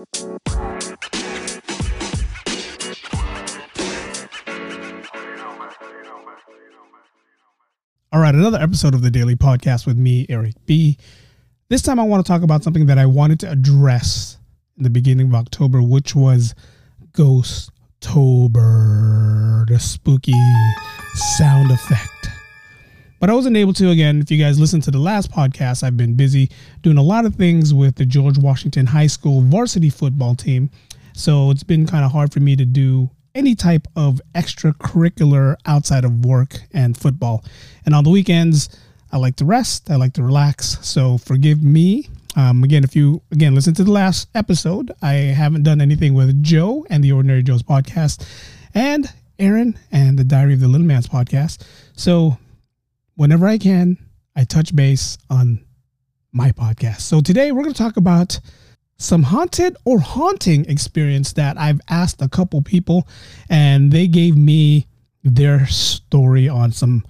All right, another episode of the Daily Podcast with me, Eric B. This time I want to talk about something that I wanted to address in the beginning of October, which was Ghost-tober, the spooky sound effect. But I wasn't able to again. If you guys listened to the last podcast, I've been busy doing a lot of things with the George Washington High School varsity football team. So it's been kind of hard for me to do any type of extracurricular outside of work and football. And on the weekends, I like to rest, I like to relax. So forgive me. Um, again, if you again listen to the last episode, I haven't done anything with Joe and the Ordinary Joe's podcast, and Aaron and the Diary of the Little Man's podcast. So whenever I can, I touch base on my podcast. So today we're going to talk about some haunted or haunting experience that I've asked a couple people, and they gave me their story on some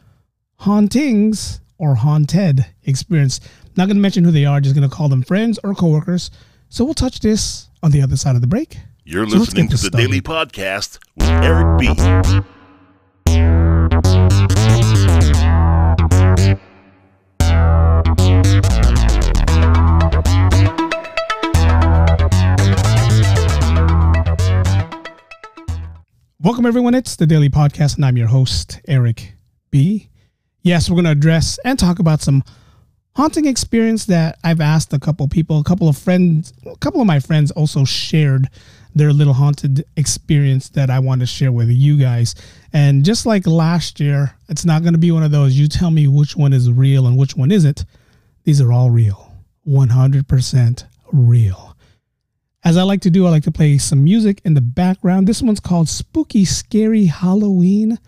hauntings or haunted experience. Not going to mention who they are, just going to call them friends or coworkers. So we'll touch this on the other side of the break. You're So listening to the started. Daily Podcast with Eric B. Welcome, everyone. It's the Daily Podcast, and I'm your host, Eric B. Yes, we're going to address and talk about some haunting experience that I've asked a couple people. A couple of friends, a couple of my friends also shared their little haunted experience that I want to share with you guys. And just like last year, it's not going to be one of those you tell me which one is real and which one isn't. These are all real, 100% real. As I like to do, I like to play some music in the background. This one's called Spooky Scary Halloween.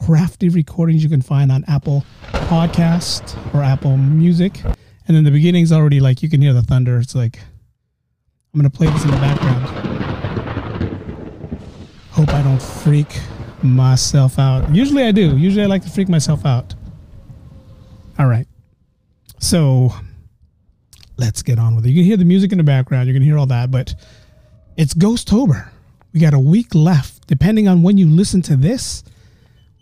Crafty recordings you can find on Apple Podcast or Apple Music. And then the beginning's already like you can hear the thunder. It's like I'm gonna play this in the background. Hope I don't freak myself out. Usually I do. Usually I like to freak myself out. All right. So let's get on with it. You can hear the music in the background, you can hear all that, but it's Ghostober. We got a week left. Depending on when you listen to this,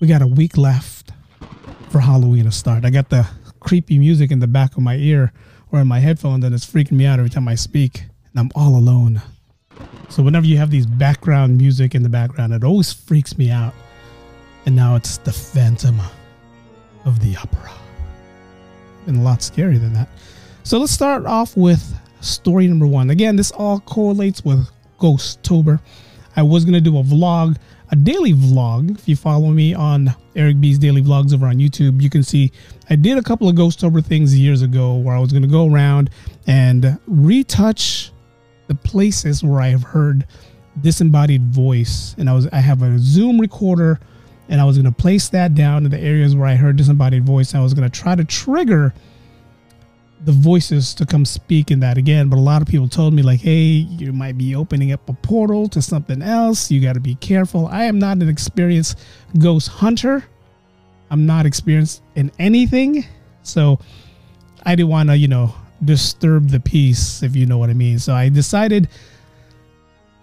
we got a week left for Halloween to start. I got the creepy music in the back of my ear or in my headphones, and it's freaking me out every time I speak, and I'm all alone. So whenever you have these background music in the background, it always freaks me out. And now it's the Phantom of the Opera. And a lot scarier than that. So let's start off with story number one. Again, this all correlates with Ghostober. I was gonna do a vlog, a daily vlog. If you follow me on Eric B's daily vlogs over on YouTube, you can see I did a couple of Ghostober things years ago where I was gonna go around and retouch the places where I have heard disembodied voice. And I was I have a Zoom recorder and I was gonna place that down in the areas where I heard disembodied voice. I was gonna try to trigger the voices to come speak in that again. But a lot of people told me, like, hey, you might be opening up a portal to something else. You got to be careful. I am not an experienced ghost hunter, I'm not experienced in anything. So I didn't want to, you know, disturb the peace, if you know what I mean. So I decided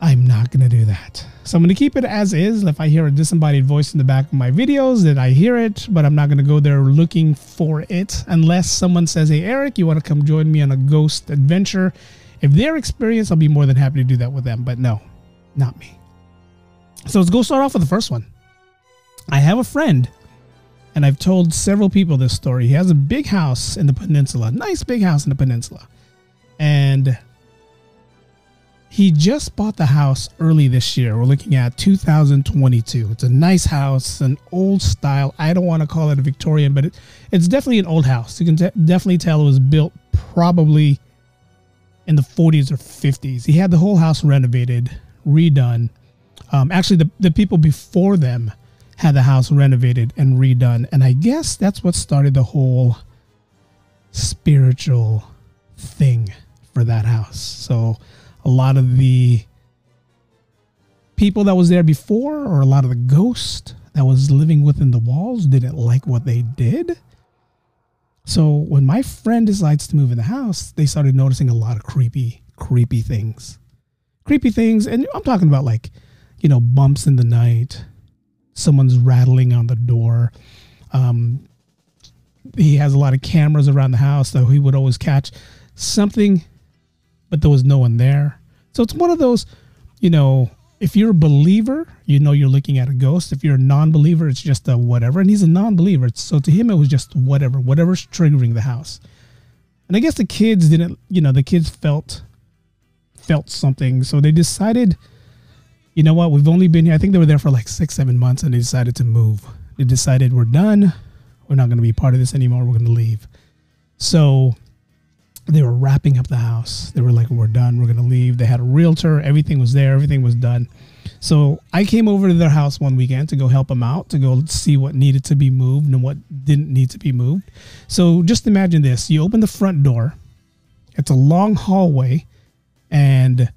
I'm not going to do that. So I'm going to keep it as is. If I hear a disembodied voice in the back of my videos, then I hear it, but I'm not going to go there looking for it unless someone says, Hey, Eric, you want to come join me on a ghost adventure? If they're experienced, I'll be more than happy to do that with them, but no, not me. So let's go start off with the first one. I have a friend, and I've told several people this story. He has a big house in the peninsula, nice big house in the peninsula. And he just bought the house early this year. We're looking at 2022. It's a nice house, an old style. I don't want to call it a Victorian, but it, it's definitely an old house. You can te- definitely tell it was built probably in the 40s or 50s. He had the whole house renovated, redone. Um, actually, the, the people before them had the house renovated and redone. And I guess that's what started the whole spiritual thing for that house. So a lot of the people that was there before or a lot of the ghost that was living within the walls didn't like what they did. So when my friend decides to move in the house, they started noticing a lot of creepy, creepy things. creepy things. And I'm talking about like, you know, bumps in the night, someone's rattling on the door. Um, he has a lot of cameras around the house, so he would always catch something, but there was no one there. So it's one of those, you know, if you're a believer, you know you're looking at a ghost. If you're a non-believer, it's just a whatever. And he's a non-believer, so to him it was just whatever, whatever's triggering the house. And I guess the kids didn't, you know, the kids felt felt something, so they decided, you know what, we've only been here. I think they were there for like six, seven months, and they decided to move. They decided we're done. We're not going to be part of this anymore. We're going to leave. So they were wrapping up the house. They were like, "We're done. We're gonna leave." They had a realtor. Everything was there. Everything was done. So I came over to their house one weekend to go help them out, to go see what needed to be moved and what didn't need to be moved. So just imagine this: you open the front door. It's a long hallway, and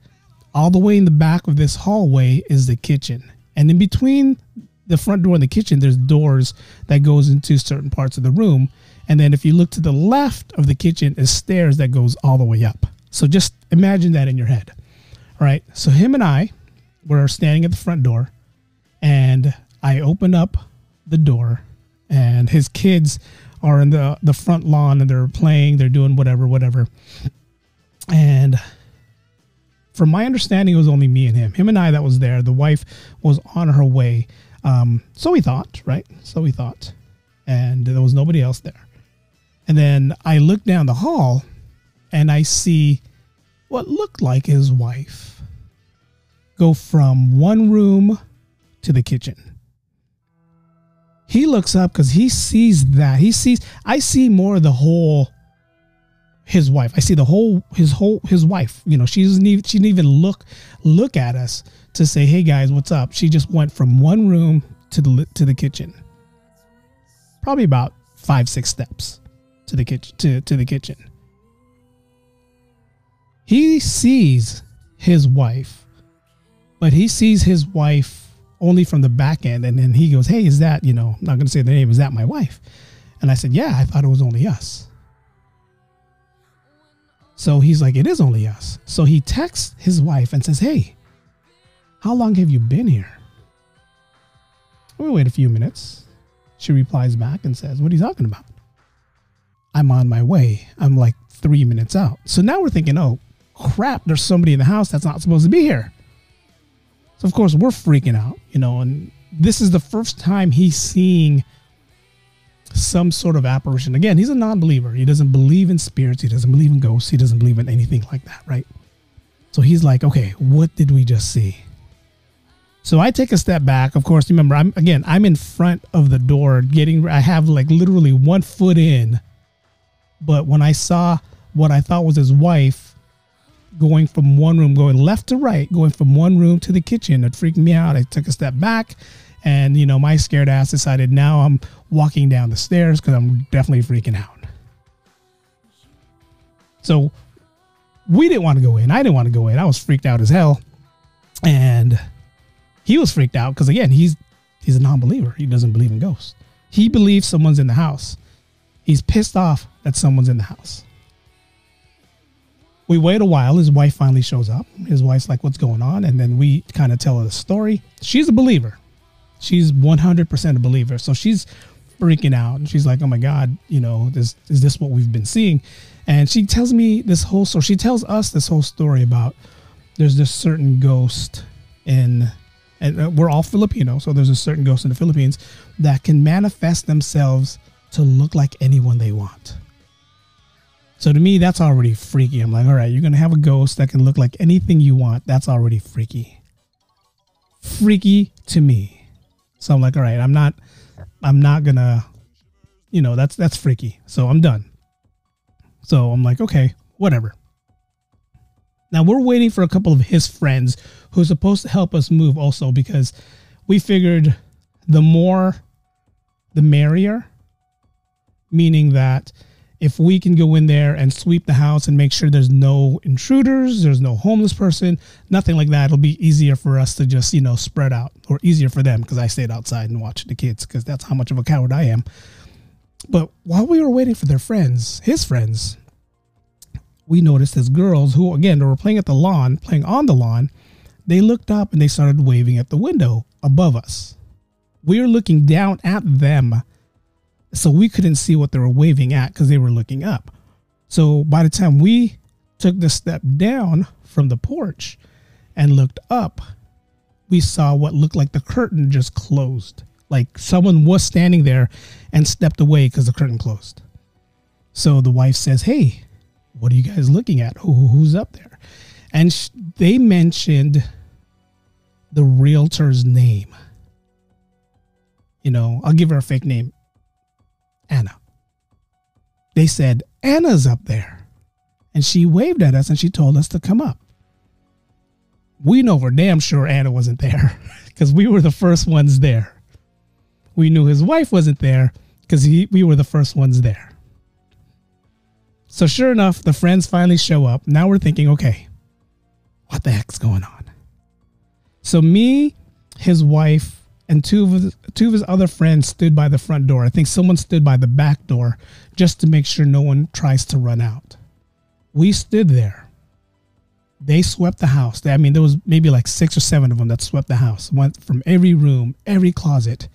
all the way in the back of this hallway is the kitchen. And in between the front door and the kitchen, there's doors that goes into certain parts of the room and then if you look to the left of the kitchen is stairs that goes all the way up. So just imagine that in your head. All right. So him and I were standing at the front door and I open up the door and his kids are in the, the front lawn and they're playing, they're doing whatever, whatever. And from my understanding, it was only me and him. Him and I that was there. The wife was on her way. Um, so we thought, right? So we thought. And there was nobody else there. And then I look down the hall and I see what looked like his wife go from one room to the kitchen. He looks up because he sees that. He sees, I see more of the whole his wife. I see the whole his whole his wife. You know, she doesn't even she didn't even look look at us to say, "Hey guys, what's up?" She just went from one room to the to the kitchen. Probably about five six steps to the kitchen to, to the kitchen. He sees his wife, but he sees his wife only from the back end, and then he goes, "Hey, is that you know? I'm not to say the name. Is that my wife?" And I said, "Yeah, I thought it was only us." So he's like, "It is only us." So he texts his wife and says, "Hey, how long have you been here?" We wait a few minutes. She replies back and says, "What are you talking about?" I'm on my way. I'm like three minutes out. So now we're thinking, oh, crap, there's somebody in the house that's not supposed to be here. So, of course, we're freaking out, you know, and this is the first time he's seeing some sort of apparition. Again, he's a non believer. He doesn't believe in spirits. He doesn't believe in ghosts. He doesn't believe in anything like that, right? So he's like, okay, what did we just see? So I take a step back. Of course, remember, I'm again, I'm in front of the door getting, I have like literally one foot in but when I saw what I thought was his wife going from one room, going left to right, going from one room to the kitchen, it freaked me out. I took a step back and, you know, my scared ass decided now I'm walking down the stairs because I'm definitely freaking out. So we didn't want to go in. I didn't want to go in. I was freaked out as hell. And he was freaked out because again, he's he's a non-believer. He doesn't believe in ghosts. He believes someone's in the house. He's pissed off that someone's in the house. We wait a while. His wife finally shows up. His wife's like, What's going on? And then we kind of tell her the story. She's a believer. She's 100% a believer. So she's freaking out. And she's like, Oh my God, you know, this, is this what we've been seeing? And she tells me this whole story. She tells us this whole story about there's this certain ghost in, and uh, we're all Filipino. So there's a certain ghost in the Philippines that can manifest themselves to look like anyone they want. So to me, that's already freaky. I'm like, all right, you're going to have a ghost that can look like anything you want. That's already freaky. Freaky to me. So I'm like, all right, I'm not, I'm not going to, you know, that's, that's freaky. So I'm done. So I'm like, okay, whatever. Now we're waiting for a couple of his friends who's supposed to help us move also because we figured the more the merrier meaning that if we can go in there and sweep the house and make sure there's no intruders, there's no homeless person, nothing like that, it'll be easier for us to just, you know, spread out or easier for them because I stayed outside and watched the kids because that's how much of a coward I am. But while we were waiting for their friends, his friends, we noticed as girls who, again, were playing at the lawn, playing on the lawn, they looked up and they started waving at the window above us. We were looking down at them, so we couldn't see what they were waving at because they were looking up. So by the time we took the step down from the porch and looked up, we saw what looked like the curtain just closed. Like someone was standing there and stepped away because the curtain closed. So the wife says, Hey, what are you guys looking at? Who, who's up there? And sh- they mentioned the realtor's name. You know, I'll give her a fake name. They said, Anna's up there. And she waved at us and she told us to come up. We know for damn sure Anna wasn't there because we were the first ones there. We knew his wife wasn't there because we were the first ones there. So, sure enough, the friends finally show up. Now we're thinking, okay, what the heck's going on? So, me, his wife, and two of his, two of his other friends stood by the front door. I think someone stood by the back door just to make sure no one tries to run out. We stood there. They swept the house. I mean, there was maybe like six or seven of them that swept the house. Went from every room, every closet,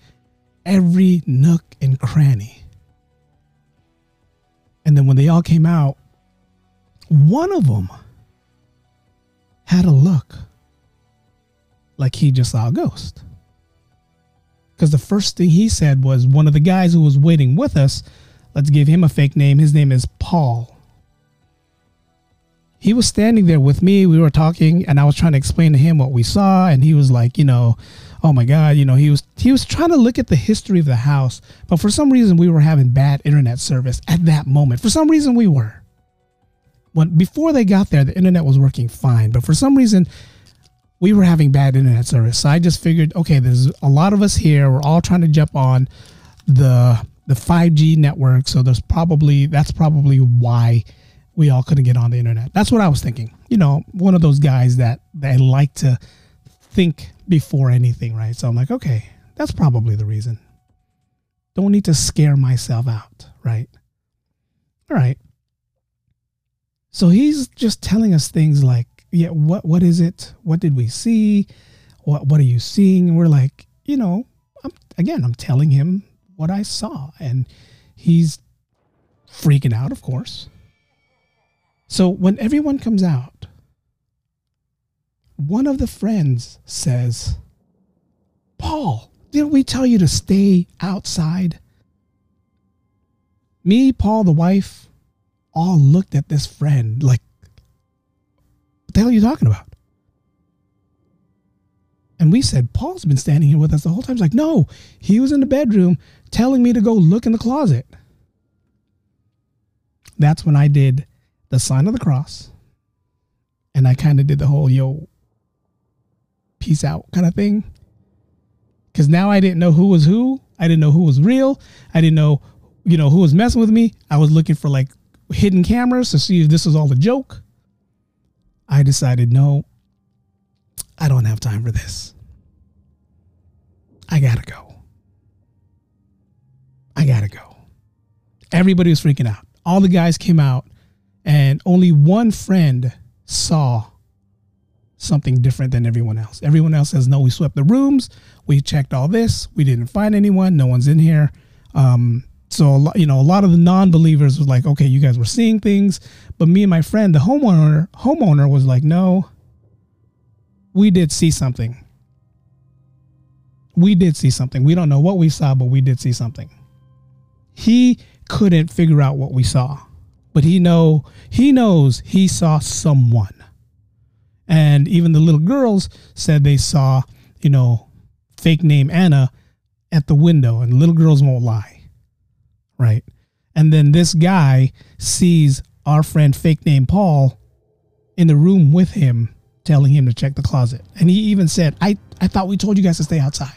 every nook and cranny. And then when they all came out, one of them had a look like he just saw a ghost. Because the first thing he said was one of the guys who was waiting with us, let's give him a fake name. His name is Paul. He was standing there with me. We were talking, and I was trying to explain to him what we saw. And he was like, you know, oh my god you know he was he was trying to look at the history of the house but for some reason we were having bad internet service at that moment for some reason we were when before they got there the internet was working fine but for some reason we were having bad internet service so i just figured okay there's a lot of us here we're all trying to jump on the the 5g network so there's probably that's probably why we all couldn't get on the internet that's what i was thinking you know one of those guys that that like to think before anything, right? So I'm like, okay, that's probably the reason. Don't need to scare myself out, right? All right. So he's just telling us things like, yeah, what what is it? What did we see? What what are you seeing? And we're like, you know, I'm, again, I'm telling him what I saw, and he's freaking out, of course. So when everyone comes out, one of the friends says, Paul, didn't we tell you to stay outside? Me, Paul, the wife, all looked at this friend like, the hell are you talking about? And we said, Paul's been standing here with us the whole time. He's like, no, he was in the bedroom telling me to go look in the closet. That's when I did the sign of the cross. And I kind of did the whole, yo, peace out kind of thing. Because now I didn't know who was who. I didn't know who was real. I didn't know, you know, who was messing with me. I was looking for like hidden cameras to see if this was all a joke. I decided, no, I don't have time for this. I gotta go. I gotta go. Everybody was freaking out. All the guys came out, and only one friend saw something different than everyone else. Everyone else says, no, we swept the rooms. We checked all this. We didn't find anyone. No one's in here. Um, so, you know, a lot of the non-believers was like, okay, you guys were seeing things. But me and my friend, the homeowner, homeowner was like, no, we did see something. We did see something. We don't know what we saw, but we did see something. He couldn't figure out what we saw, but he know he knows he saw someone. And even the little girls said they saw, you know, fake name Anna at the window, and little girls won't lie. Right. And then this guy sees our friend fake name Paul in the room with him, telling him to check the closet. And he even said, I, I thought we told you guys to stay outside.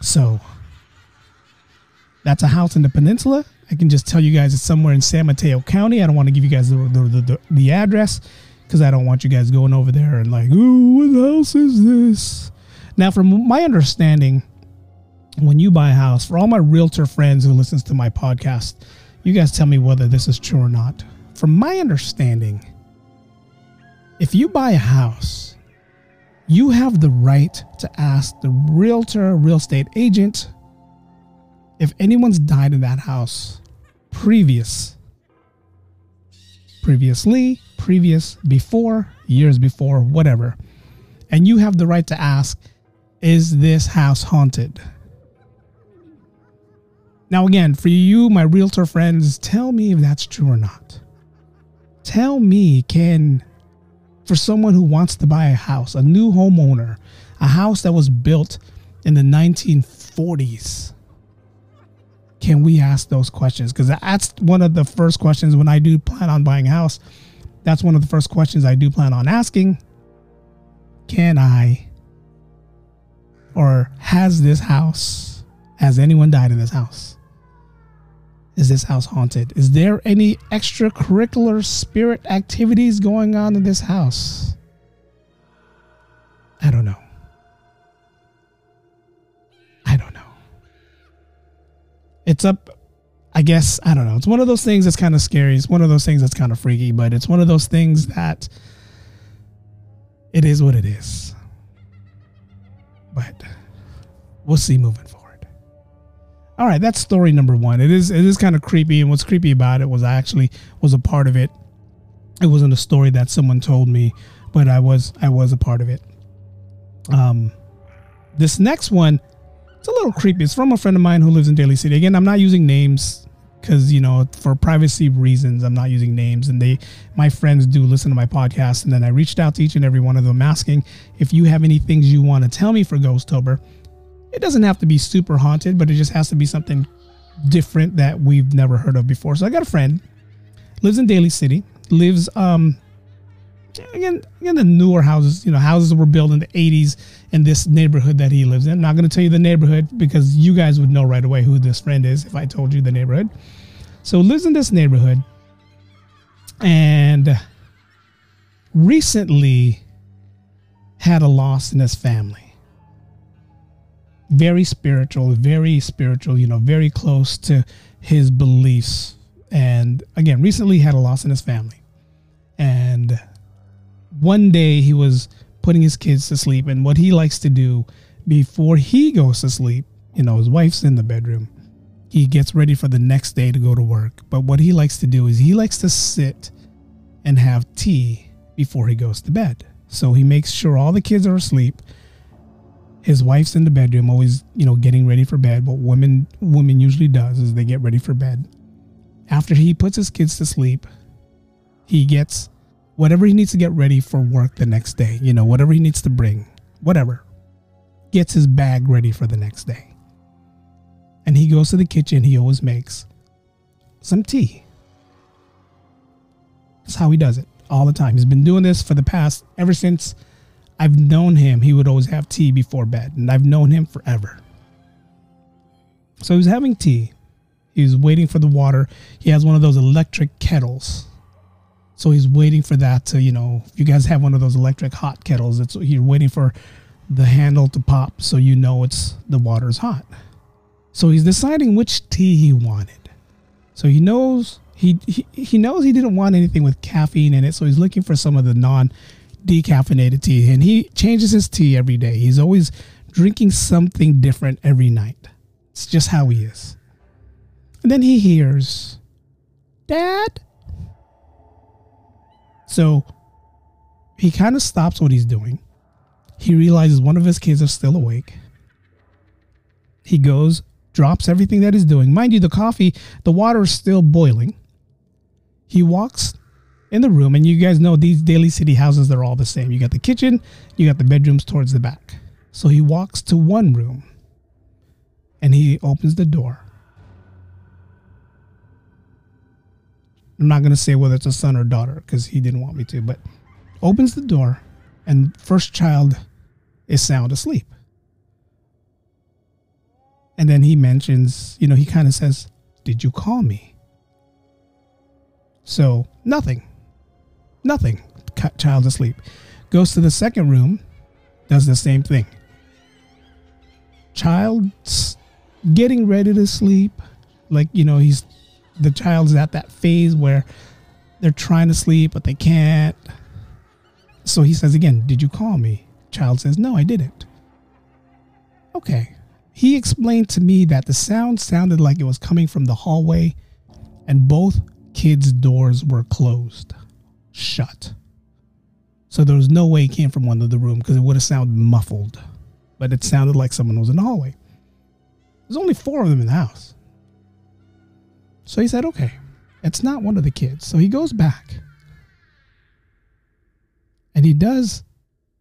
So that's a house in the peninsula. I can just tell you guys it's somewhere in San Mateo County. I don't want to give you guys the the, the, the address because I don't want you guys going over there and like, ooh, what house is this? Now, from my understanding, when you buy a house, for all my realtor friends who listens to my podcast, You guys tell me whether this is true or not. From my understanding, if you buy a house, you have the right to ask the realtor, real estate agent, if anyone's died in that house previous previously, previous, before, years before, whatever. And you have the right to ask, is this house haunted? Now, again, for you, my realtor friends, tell me if that's true or not. Tell me, can, for someone who wants to buy a house, a new homeowner, a house that was built in the 1940s, can we ask those questions? Because that's one of the first questions when I do plan on buying a house. That's one of the first questions I do plan on asking. Can I, or has this house, has anyone died in this house? Is this house haunted? Is there any extracurricular spirit activities going on in this house? I don't know. I don't know it's up I guess I don't know. It's one of those things that's kind of scary. It's one of those things that's kind of freaky, but it's one of those things that it is what it is. But we'll see moving forward. All right, that's story number 1. It is it is kind of creepy and what's creepy about it was I actually was a part of it. It wasn't a story that someone told me, but I was I was a part of it. Um this next one it's a little creepy. It's from a friend of mine who lives in Daly City. Again, I'm not using names because you know for privacy reasons i'm not using names and they my friends do listen to my podcast and then i reached out to each and every one of them asking if you have any things you want to tell me for ghosttober it doesn't have to be super haunted but it just has to be something different that we've never heard of before so i got a friend lives in Daly City lives um again, again, the newer houses, you know, houses were built in the 80s in this neighborhood that he lives in. I'm not going to tell you the neighborhood because you guys would know right away who this friend is if I told you the neighborhood. So lives in this neighborhood and recently had a loss in his family. Very spiritual, very spiritual, you know, very close to his beliefs. And again, recently had a loss in his family. And one day he was putting his kids to sleep and what he likes to do before he goes to sleep you know his wife's in the bedroom he gets ready for the next day to go to work but what he likes to do is he likes to sit and have tea before he goes to bed so he makes sure all the kids are asleep his wife's in the bedroom always you know getting ready for bed what women women usually does is they get ready for bed after he puts his kids to sleep he gets whatever he needs to get ready for work the next day, you know, whatever he needs to bring, whatever, gets his bag ready for the next day. And he goes to the kitchen, he always makes some tea. That's how he does it all the time. He's been doing this for the past, ever since I've known him, he would always have tea before bed. And I've known him forever. So he was having tea. He was waiting for the water. He has one of those electric kettles so he's waiting for that to, you know, if you guys have one of those electric hot kettles, it's you're waiting for the handle to pop so you know it's the water's hot. So he's deciding which tea he wanted. So he knows he, he he knows he didn't want anything with caffeine in it, so he's looking for some of the non decaffeinated tea and he changes his tea every day. He's always drinking something different every night. It's just how he is. And then he hears, "Dad, so he kind of stops what he's doing. He realizes one of his kids is still awake. He goes, drops everything that he's doing. Mind you, the coffee, the water is still boiling. He walks in the room, and you guys know these Daly City houses, they're all the same. You got the kitchen, you got the bedrooms towards the back. So he walks to one room and he opens the door. I'm not going to say whether it's a son or daughter because he didn't want me to, but opens the door and first child is sound asleep. And then he mentions, you know, he kind of says, Did you call me? So, nothing. Nothing. Child asleep. Goes to the second room, does the same thing. Child's getting ready to sleep. Like, you know, he's the child's at that phase where they're trying to sleep but they can't. So he says again, "Did you call me?" Child says, "No, I didn't." Okay. He explained to me that the sound sounded like it was coming from the hallway and both kids' doors were closed, shut. So there was no way it came from one of the room because it would have sounded muffled. But it sounded like someone was in the hallway. There's only four of them in the house. So he said, okay, it's not one of the kids. So he goes back and he does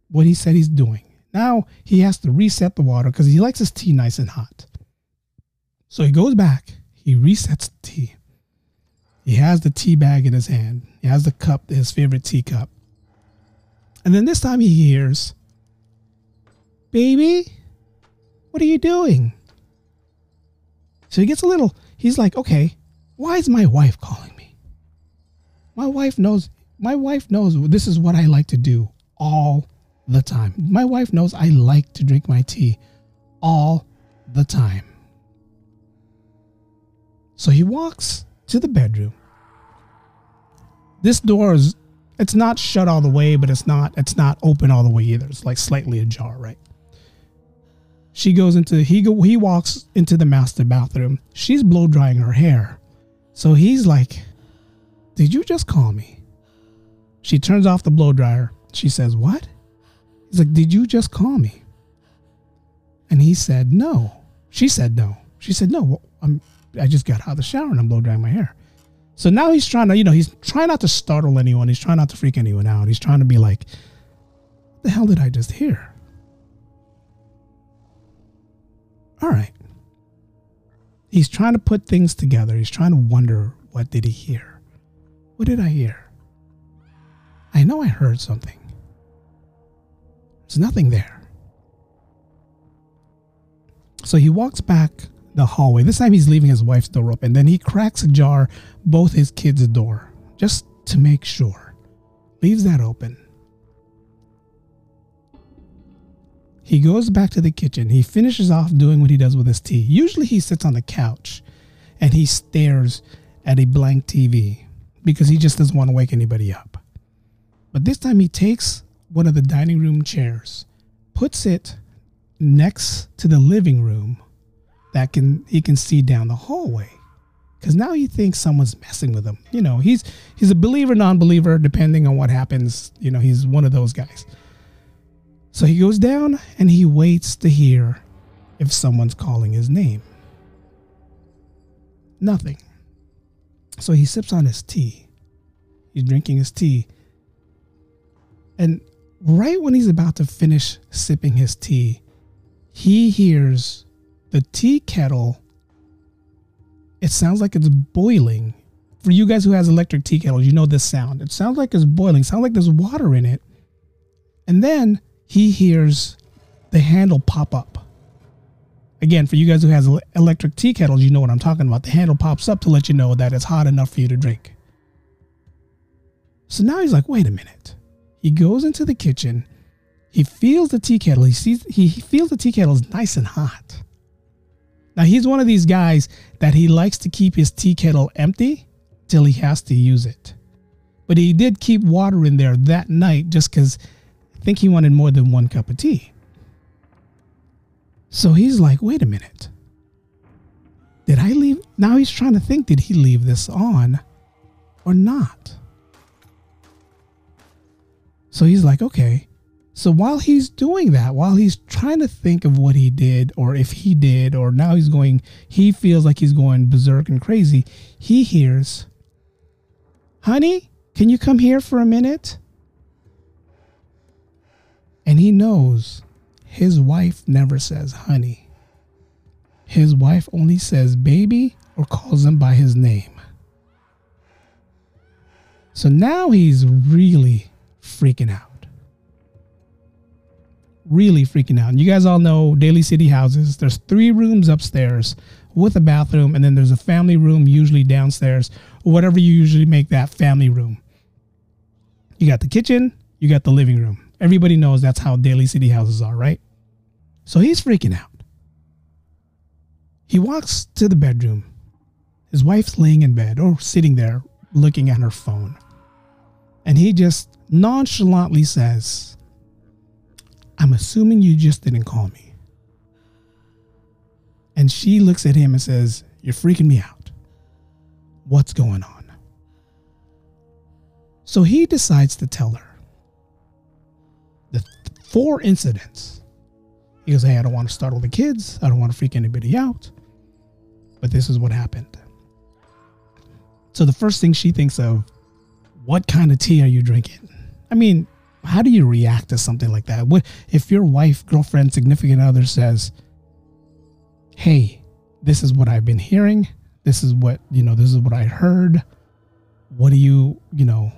what he said he's doing. Now he has to reset the water because he likes his tea nice and hot. So he goes back, he resets the tea. He has the tea bag in his hand. He has the cup, his favorite teacup. And then this time he hears, Baby, what are you doing? So he gets a little, he's like, okay, why is my wife calling me? My wife knows, my wife knows this is what I like to do all the time. My wife knows I like to drink my tea all the time. So he walks to the bedroom. This door is it's not shut all the way, but it's not it's not open all the way either. It's like slightly ajar, right? She goes into he go he walks into the master bathroom. She's blow drying her hair. So he's like, "Did you just call me?" She turns off the blow dryer. She says, "What?" He's like, "Did you just call me?" And he said, "No." She said, "No." She said, "No. I'm I just got out of the shower and I'm blow drying my hair." So now he's trying to, you know, he's trying not to startle anyone. He's trying not to freak anyone out. He's trying to be like, the hell did I just hear? All right. He's trying to put things together. He's trying to wonder what did he hear? What did I hear? I know I heard something. There's nothing there. So he walks back the hallway. This time he's leaving his wife's door open. Then he cracks ajar both his kids' door just to make sure. Leaves that open. He goes back to the kitchen. He finishes off doing what he does with his tea. Usually he sits on the couch and he stares at a blank TV because he just doesn't want to wake anybody up. But this time he takes one of the dining room chairs, puts it next to the living room that can he can see down the hallway. Because now he thinks someone's messing with him. You know he's he's a believer non-believer depending on what happens. You know he's one of those guys. So he goes down and he waits to hear if someone's calling his name. Nothing. So he sips on his tea. He's drinking his tea. And right when he's about to finish sipping his tea he hears the tea kettle it sounds like it's boiling. For you guys who has electric tea kettles you know this sound. It sounds like it's boiling it sounds like there's water in it. And then he hears the handle pop up. Again for you guys who has electric tea kettles you know what i'm talking about. The handle pops up to let you know that it's hot enough for you to drink. So now he's like wait a minute. He goes into the kitchen. He feels the tea kettle. He sees he feels the tea kettle is nice and hot now he's one of these guys that he likes to keep his tea kettle empty till he has to use it. But he did keep water in there that night just because I think he wanted more than one cup of tea. So he's like, wait a minute. Did I leave? Now he's trying to think, did he leave this on or not? So he's like, okay, so while he's doing that, while he's trying to think of what he did, or if he did, or now he's going, he feels like he's going berserk and crazy, he hears, Honey, can you come here for a minute? And he knows his wife never says honey. His wife only says baby or calls him by his name. So now he's really freaking out really freaking out. And you guys all know Daly City houses. There's three rooms upstairs with a bathroom, and then there's a family room usually downstairs, whatever you usually make that family room. You got the kitchen, you got the living room. Everybody knows that's how Daly City houses are, right? So he's freaking out. He walks to the bedroom His wife's laying in bed or sitting there looking at her phone. And he just nonchalantly says, I'm assuming you just didn't call me. And she looks at him and says, You're freaking me out. What's going on? So he decides to tell her the four incidents. He goes, Hey, I don't want to startle the kids. I don't want to freak anybody out. But this is what happened. So the first thing she thinks of, what kind of tea are you drinking? I mean, how do you react to something like that? What if your wife, girlfriend, significant other says, "Hey, this is what I've been hearing. This is what, you know, this is what I heard." What do you, you know,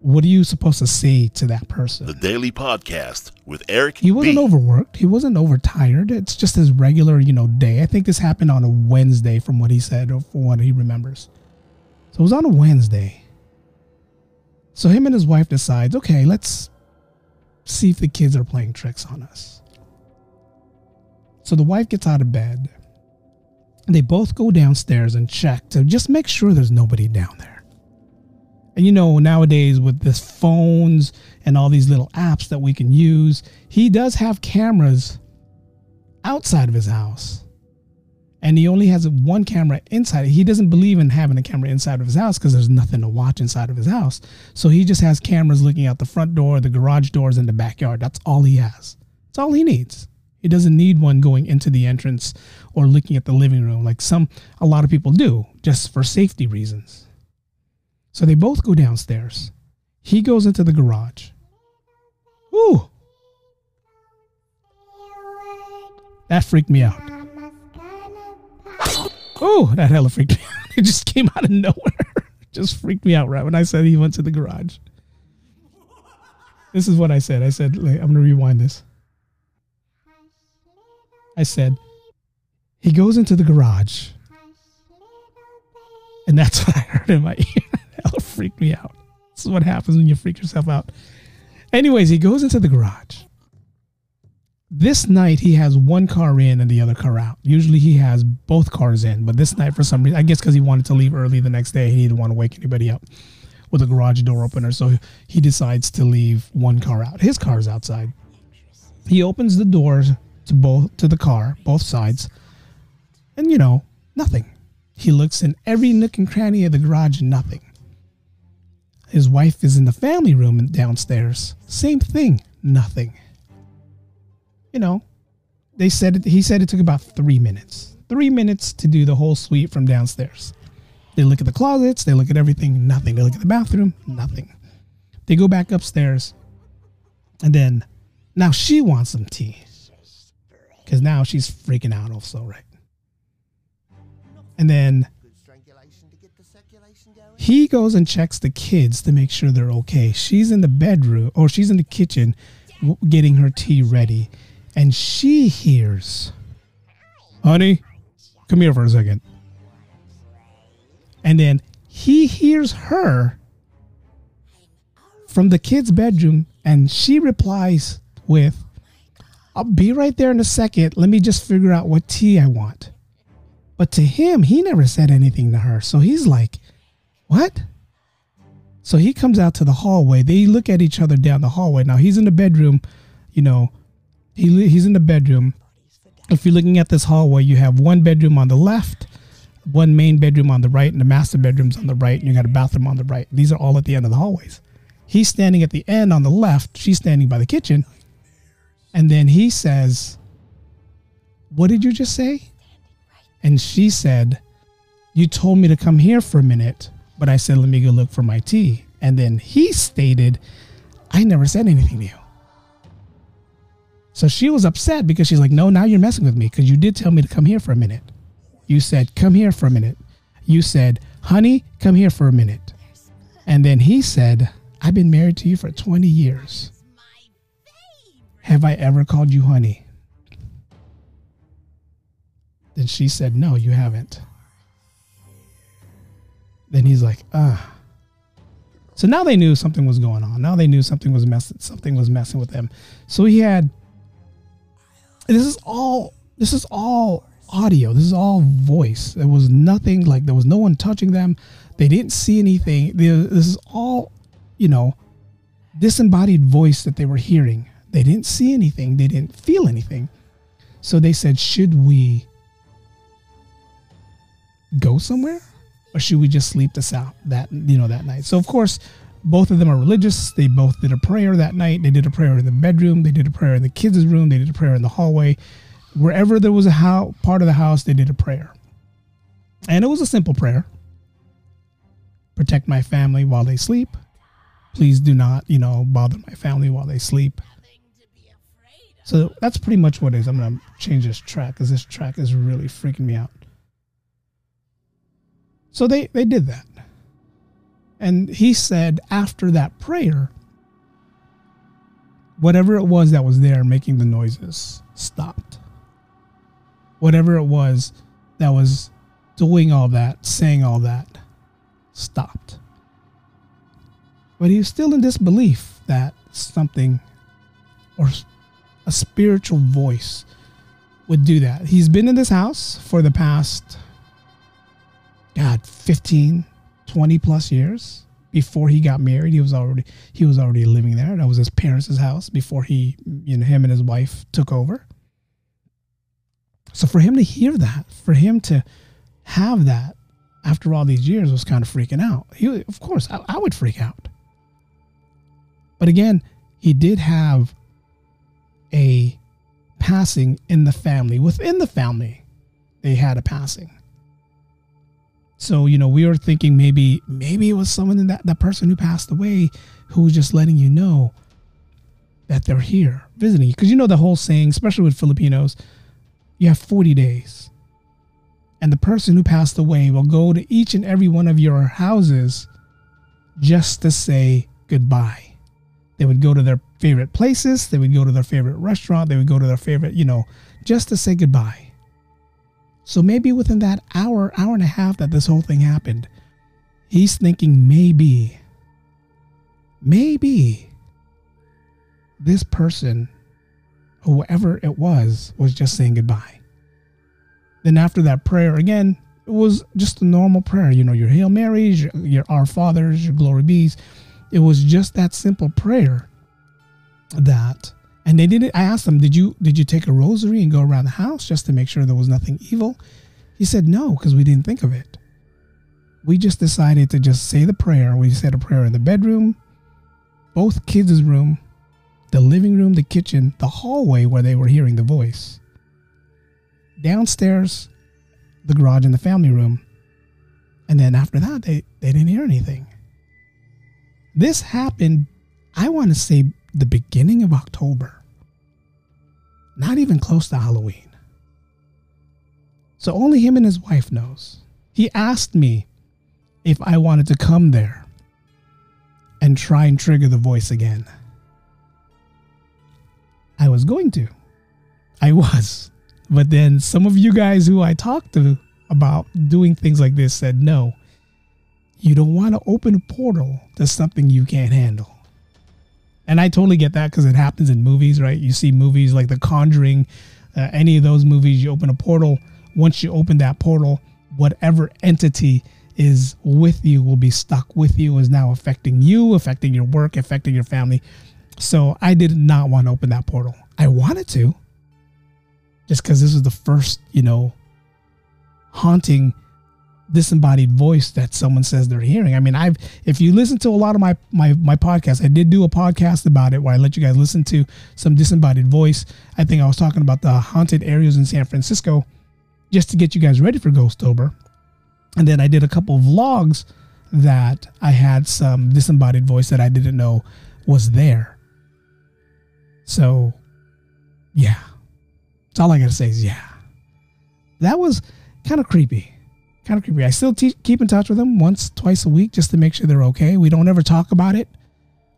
what are you supposed to say to that person? The Daily Podcast with Eric He wasn't B. overworked. He wasn't overtired. It's just his regular, you know, day. I think this happened on a Wednesday from what he said or from what he remembers. So it was on a Wednesday. So him and his wife decides, okay, let's see if the kids are playing tricks on us. So the wife gets out of bed. They both go downstairs and check to just make sure there's nobody down there. And you know, nowadays with this phones and all these little apps that we can use, he does have cameras outside of his house. And he only has one camera inside. He doesn't believe in having a camera inside of his house because there's nothing to watch inside of his house. So he just has cameras looking out the front door, the garage doors, and the backyard. That's all he has. That's all he needs. He doesn't need one going into the entrance or looking at the living room like some a lot of people do, just for safety reasons. So they both go downstairs. He goes into the garage. Ooh. That freaked me out. Oh, that hella freaked me out. It just came out of nowhere. Just freaked me out right when I said he went to the garage. This is what I said. I said, I'm going to rewind this. I said, he goes into the garage. And that's what I heard in my ear. Hell freaked me out. This is what happens when you freak yourself out. Anyways, he goes into the garage. This night he has one car in and the other car out. Usually he has both cars in, but this night for some reason, I guess because he wanted to leave early the next day, he didn't want to wake anybody up with a garage door opener, so he decides to leave one car out. His car's outside. He opens the doors to both to the car, both sides, and you know nothing. He looks in every nook and cranny of the garage, nothing. His wife is in the family room downstairs. Same thing, nothing. You know, they said it, he said it took about three minutes. Three minutes to do the whole suite from downstairs. They look at the closets, they look at everything, nothing. They look at the bathroom, nothing. They go back upstairs, and then now she wants some tea. Because now she's freaking out, also, right? And then he goes and checks the kids to make sure they're okay. She's in the bedroom, or she's in the kitchen getting her tea ready. And she hears, Honey, come here for a second. And then he hears her from the kid's bedroom, and she replies with, I'll be right there in a second. Let me just figure out what tea I want. But to him, he never said anything to her. So he's like, What? So he comes out to the hallway. They look at each other down the hallway. Now he's in the bedroom, you know, he, he's in the bedroom. If you're looking at this hallway, you have one bedroom on the left, one main bedroom on the right, and the master bedroom's on the right, and you got a bathroom on the right. These are all at the end of the hallways. He's standing at the end on the left. She's standing by the kitchen. And then he says, What did you just say? And she said, You told me to come here for a minute, but I said, Let me go look for my tea. And then he stated, I never said anything to you. So she was upset because she's like, No, now you're messing with me because you did tell me to come here for a minute. You said, Come here for a minute. You said, Honey, come here for a minute. And then he said, I've been married to you for 20 years. Have I ever called you honey? Then she said, No, you haven't. Then he's like, Ah. So now they knew something was going on. Now they knew something was messing something was messing with them. So he had this is all this is all audio. This is all voice. There was nothing like there was no one touching them. They didn't see anything. This is all, you know, disembodied voice that they were hearing. They didn't see anything. They didn't feel anything. So they said, should we go somewhere or should we just sleep this out that you know that night so of course both of them are religious. They both did a prayer that night. They did a prayer in the bedroom. They did a prayer in the kids' room. They did a prayer in the hallway. Wherever there was a part of the house they did a prayer. And it was a simple prayer. Protect my family while they sleep. Please do not you know bother my family while they sleep. So that's pretty much what it is. I'm gonna change this track because this track is really freaking me out. So they, they did that. And he said after that prayer, whatever it was that was there making the noises stopped. Whatever it was that was doing all that, saying all that, stopped. But he was still in disbelief that something or a spiritual voice would do that. He's been in this house for the past God, 15, 20 plus years before he got married. He was already he was already living there. That was his parents' house before he, you know, him and his wife took over. So for him to hear that, for him to have that after all these years was kind of freaking out. He, of course, I, I would freak out. But again, he did have a passing in the family. Within the family, they had a passing. So, you know, we were thinking maybe maybe it was someone in that, that person who passed away who was just letting you know that they're here visiting you. Because you know the whole saying, especially with Filipinos, you have 40 days. And the person who passed away will go to each and every one of your houses just to say goodbye. They would go to their favorite places, they would go to their favorite restaurant, they would go to their favorite, you know, just to say goodbye. So maybe within that hour, hour and a half that this whole thing happened, he's thinking maybe, maybe this person, whoever it was, was just saying goodbye. Then after that prayer, again, it was just a normal prayer. You know, your Hail Marys, your, your Our Fathers, your Glory Be's. It was just that simple prayer that and they didn't. I asked them, "Did you did you take a rosary and go around the house just to make sure there was nothing evil?" He said, "No, because we didn't think of it. We just decided to just say the prayer. We said a prayer in the bedroom, both kids' room, the living room, the kitchen, the hallway where they were hearing the voice, downstairs, the garage, and the family room. And then after that, they they didn't hear anything. This happened. I want to say the beginning of October. Not even close to Halloween. So only him and his wife knows. He asked me if I wanted to come there and try and trigger the voice again. I was going to. I was. But then some of you guys who I talked to about doing things like this said no. You don't want to open a portal to something you can't handle. And I totally get that because it happens in movies, right? You see movies like The Conjuring, uh, any of those movies, you open a portal. Once you open that portal, whatever entity is with you will be stuck with you, is now affecting you, affecting your work, affecting your family. So I did not want to open that portal. I wanted to, just because this was the first, you know, haunting disembodied voice that someone says they're hearing. I mean, I've if you listen to a lot of my my my podcasts, I did do a podcast about it where I let you guys listen to some disembodied voice. I think I was talking about the haunted areas in San Francisco just to get you guys ready for Ghostober. And then I did a couple of vlogs that I had some disembodied voice that I didn't know was there. So, yeah. That's all I got to say is yeah. That was kind of creepy kind of creepy. I still te- keep in touch with them once, twice a week just to make sure they're okay. We don't ever talk about it.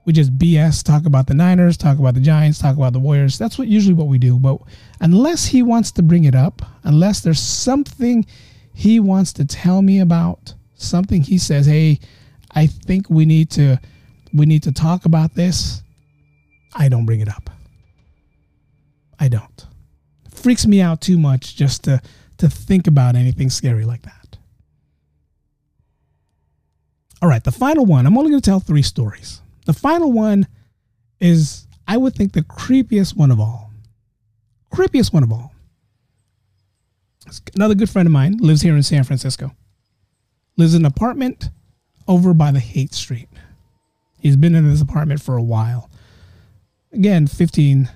We just BS, talk about the Niners, talk about the Giants, talk about the Warriors. That's what usually what we do. But unless he wants to bring it up, unless there's something he wants to tell me about, something he says, "Hey, I think we need to we need to talk about this." I don't bring it up. I don't. It freaks me out too much just to to think about anything scary like that. All right, the final one. I'm only going to tell three stories. The final one is, I would think, the creepiest one of all. Creepiest one of all. Another good friend of mine lives here in San Francisco. Lives in an apartment over by the Haight Street. He's been in this apartment for a while. Again, 15,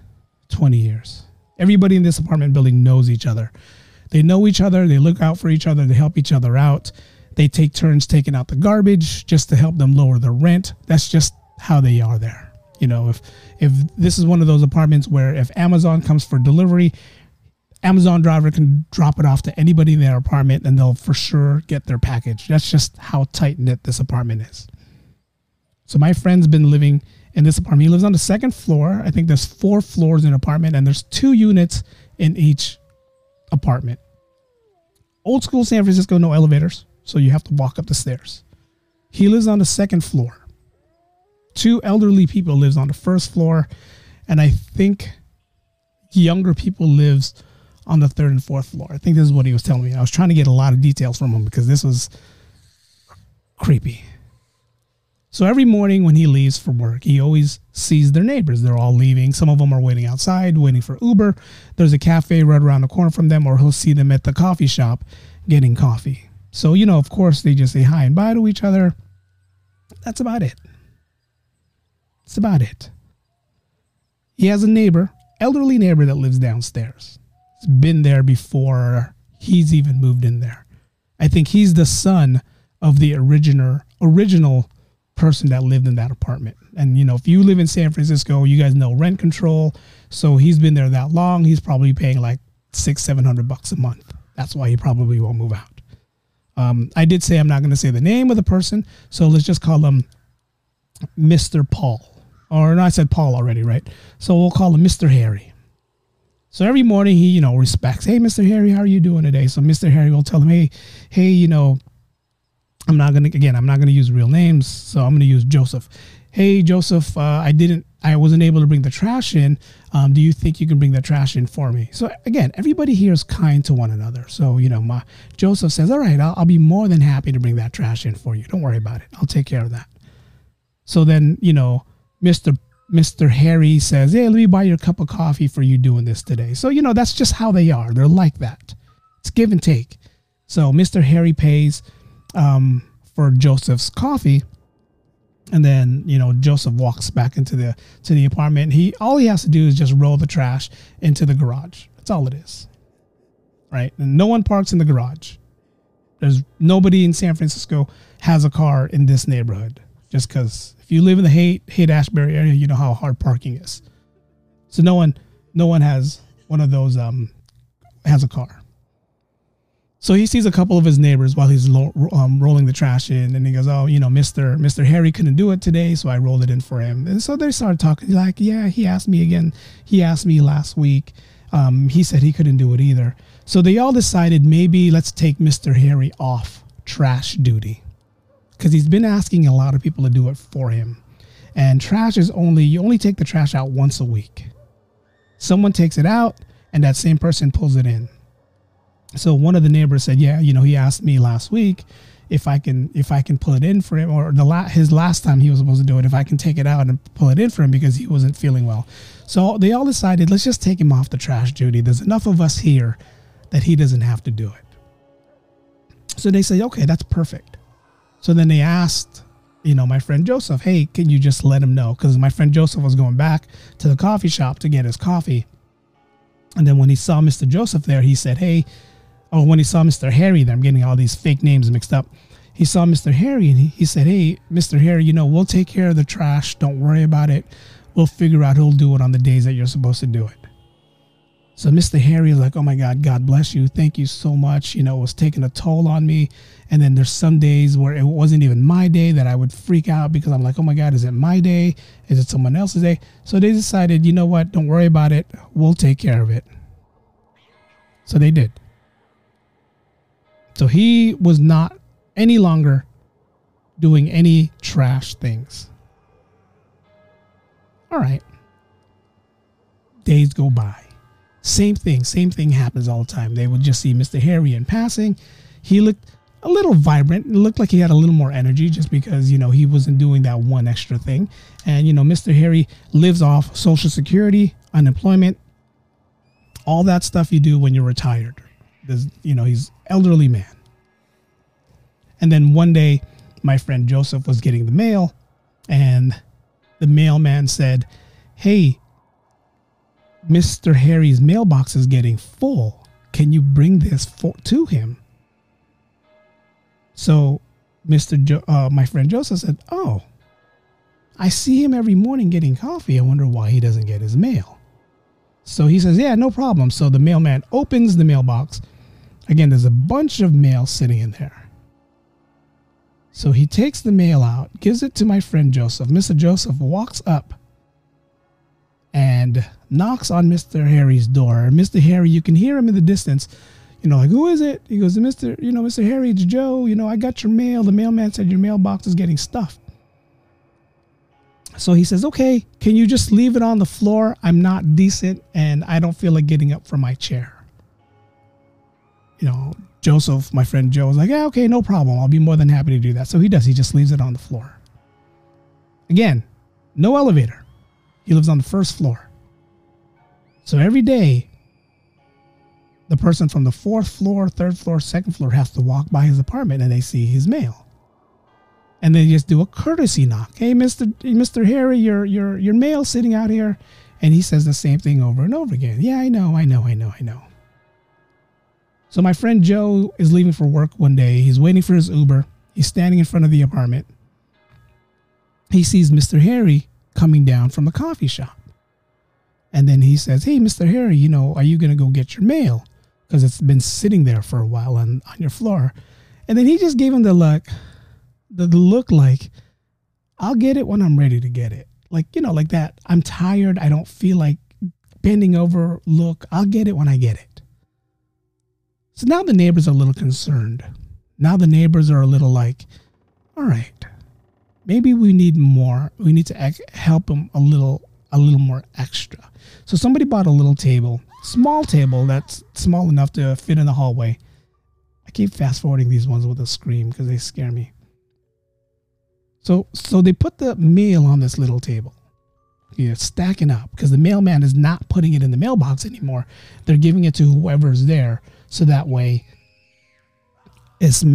20 years. Everybody in this apartment building knows each other. They know each other, they look out for each other, they help each other out. They take turns taking out the garbage just to help them lower the rent. That's just how they are there. You know, if if this is one of those apartments where if Amazon comes for delivery, Amazon driver can drop it off to anybody in their apartment and they'll for sure get their package. That's just how tight knit this apartment is. So my friend's been living in this apartment. He lives on the second floor. I think there's four floors in an apartment and there's two units in each apartment. Old school San Francisco, no elevators. So you have to walk up the stairs. He lives on the second floor. Two elderly people lives on the first floor. And I think younger people lives on the third and fourth floor. I think this is what he was telling me. I was trying to get a lot of details from him because this was creepy. So every morning when he leaves for work, he always sees their neighbors. They're all leaving. Some of them are waiting outside, waiting for Uber. There's a cafe right around the corner from them, or he'll see them at the coffee shop getting coffee. So, you know, of course, they just say hi and bye to each other. That's about it. That's about it. He has a neighbor, elderly neighbor that lives downstairs He's been there before he's even moved in there. I think he's the son of the original original person that lived in that apartment. And you know, if you live in San Francisco, you guys know rent control. So he's been there that long. He's probably paying like six, seven hundred bucks a month. That's why he probably won't move out. Um, I did say I'm not going to say the name of the person, so let's just call him Mr. Paul. Or no, I said Paul already, right? So we'll call him Mr. Harry. So every morning he, you know, respects, hey, Mr. Harry, how are you doing today? So Mr. Harry will tell him, hey, hey, you know, I'm not gonna again, I'm not gonna use real names, so I'm gonna use Joseph. Hey, Joseph, uh, I didn't, I wasn't able to bring the trash in. Um, do you think you can bring the trash in for me? So again, everybody here is kind to one another. So you know, my Joseph says, all right, I'll, I'll be more than happy to bring that trash in for you. Don't worry about it. I'll take care of that. So then, you know, Mr. Mr. Harry says, Hey, let me buy you a cup of coffee for you doing this today. So, you know, that's just how they are. They're like that. It's give and take. So, Mr. Harry pays um, for Joseph's coffee. And then, you know, Joseph walks back into the to the apartment. He all he has to do is just roll the trash into the garage. That's all it is. Right? And no one parks in the garage. There's nobody in San Francisco has a car in this neighborhood just because if you live in the Haight Haight Ashbury area, you know how hard parking is. So no one no one has one of those um has a car. So he sees a couple of his neighbors while he's lo- um, rolling the trash in, and he goes, "Oh, you know, Mister Mister Harry couldn't do it today, so I rolled it in for him." And so they started talking. Like, yeah, he asked me again. He asked me last week. Um, he said he couldn't do it either. So they all decided maybe let's take Mister Harry off trash duty because he's been asking a lot of people to do it for him. And trash is only, you only take the trash out once a week. Someone takes it out and that same person pulls it in. So one of the neighbors said, yeah, you know, he asked me last week if I can if I can pull it in for him or the la- his last time he was supposed to do it if I can take it out and pull it in for him because he wasn't feeling well. So they all decided let's just take him off the trash duty. There's enough of us here that he doesn't have to do it. So they say, okay, that's perfect. So then they asked, you know, my friend Joseph, hey, can you just let him know? Because my friend Joseph was going back to the coffee shop to get his coffee. And then when he saw Mr. Joseph there, he said, hey, or when he saw Mr. Harry I'm getting all these fake names mixed up. He saw Mr. Harry and he, he said, hey, Mr. Harry, you know, we'll take care of the trash. Don't worry about it. We'll figure out who'll do it on the days that you're supposed to do it. So Mr. Harry is like, oh my God, God bless you. Thank you so much. You know, it was taking a toll on me. And then there's some days where it wasn't even my day that I would freak out because I'm like, oh my God, is it my day? Is it someone else's day? So they decided, you know what? Don't worry about it. We'll take care of it. So they did. So he was not any longer doing any trash things. All right. Days go by Same thing, same thing happens all the time. They would just see Mr. Harry in passing. He looked a little vibrant. It looked like he had a little more energy just because, you know, he wasn't doing that one extra thing. And, you know, Mr. Harry lives off Social Security, unemployment, all that stuff you do when you're retired. There's, you know, he's elderly man. And then one day, my friend Joseph was getting the mail, and the mailman said, Hey, Mr. Harry's mailbox is getting full. Can you bring this for, to him? So, Mr. Jo- uh, my friend Joseph said, "Oh, I see him every morning getting coffee. I wonder why he doesn't get his mail." So he says, "Yeah, no problem." So the mailman opens the mailbox. Again, there's a bunch of mail sitting in there. So he takes the mail out, gives it to my friend Joseph. Mr. Joseph walks up and knocks on Mr. Harry's door. Mr. Harry, you can hear him in the distance you know, like, who is it? He goes, Mr. You know, Mr. Harry, it's Joe. You know, I got your mail. The mailman said your mailbox is getting stuffed. So he says, okay, can you just leave it on the floor? I'm not decent and I don't feel like getting up from my chair. You know, Joseph, my friend Joe, was like, yeah, okay, no problem. I'll be more than happy to do that. So he does. He just leaves it on the floor. Again, no elevator. He lives on the first floor. So every day the person from the fourth floor, third floor, second floor has to walk by his apartment and they see his mail. And they just do a courtesy knock. Hey, Mr. Mr. Harry, your your your mail sitting out here. And he says the same thing over and over again. Yeah, I know, I know, I know, I know. So my friend Joe is leaving for work one day. He's waiting for his Uber. He's standing in front of the apartment. He sees Mr. Harry coming down from the coffee shop. And then he says, Hey, Mr. Harry, you know, are you going to go get your mail? because it's been sitting there for a while on, on your floor. And then he just gave him the look, the, the look like, I'll get it when I'm ready to get it. Like, you know, like that. I'm tired. I don't feel like bending over. Look, I'll get it when I get it. So now the neighbors are a little concerned. Now the neighbors are a little like, all right, maybe we need more. We need to help them a little, a little more extra. So somebody bought a little table small table that's small enough to fit in the hallway. I keep fast forwarding these ones with a scream because they scare me. So so they put the mail on this little table. You're stacking up because the mailman is not putting it in the mailbox anymore. They're giving it to whoever's there, so that way, it's uh,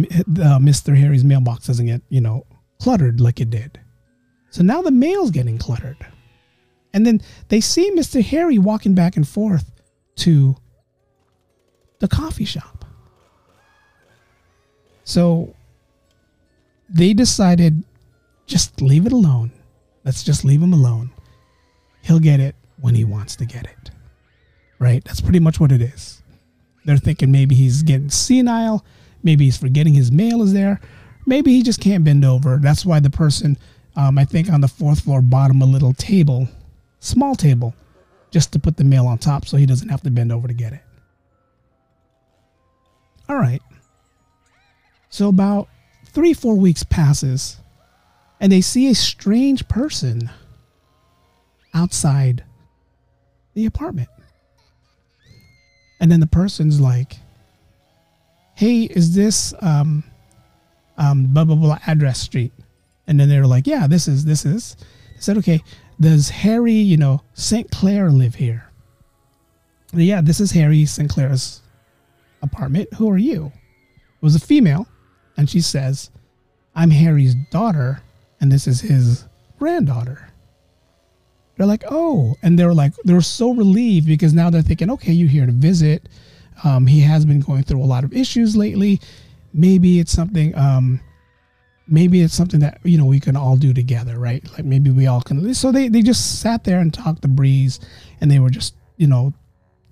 Mr. Harry's mailbox doesn't get you know cluttered like it did. So now the mail's getting cluttered, and then they see Mr. Harry walking back and forth to the coffee shop. So they decided just leave it alone. Let's just leave him alone. He'll get it when he wants to get it. Right? That's pretty much what it is. They're thinking maybe he's getting senile. Maybe he's forgetting his mail is there. Maybe he just can't bend over. That's why the person, um, I think, on the fourth floor bought him a little table, small table, just to put the mail on top so he doesn't have to bend over to get it. All right. So about three, four weeks passes, and they see a strange person outside the apartment. And then the person's like, hey, is this um, um, blah, blah, blah address street? And then they're like, yeah, this is, this is. I said, okay, does Harry, you know, St. Clair live here? Yeah, this is Harry St. Clair's apartment. Who are you? It was a female, and she says, I'm Harry's daughter, and this is his granddaughter. They're like, oh, and they were like, they were so relieved because now they're thinking, okay, you're here to visit. Um, he has been going through a lot of issues lately. Maybe it's something um, maybe it's something that you know we can all do together right like maybe we all can so they, they just sat there and talked the breeze and they were just you know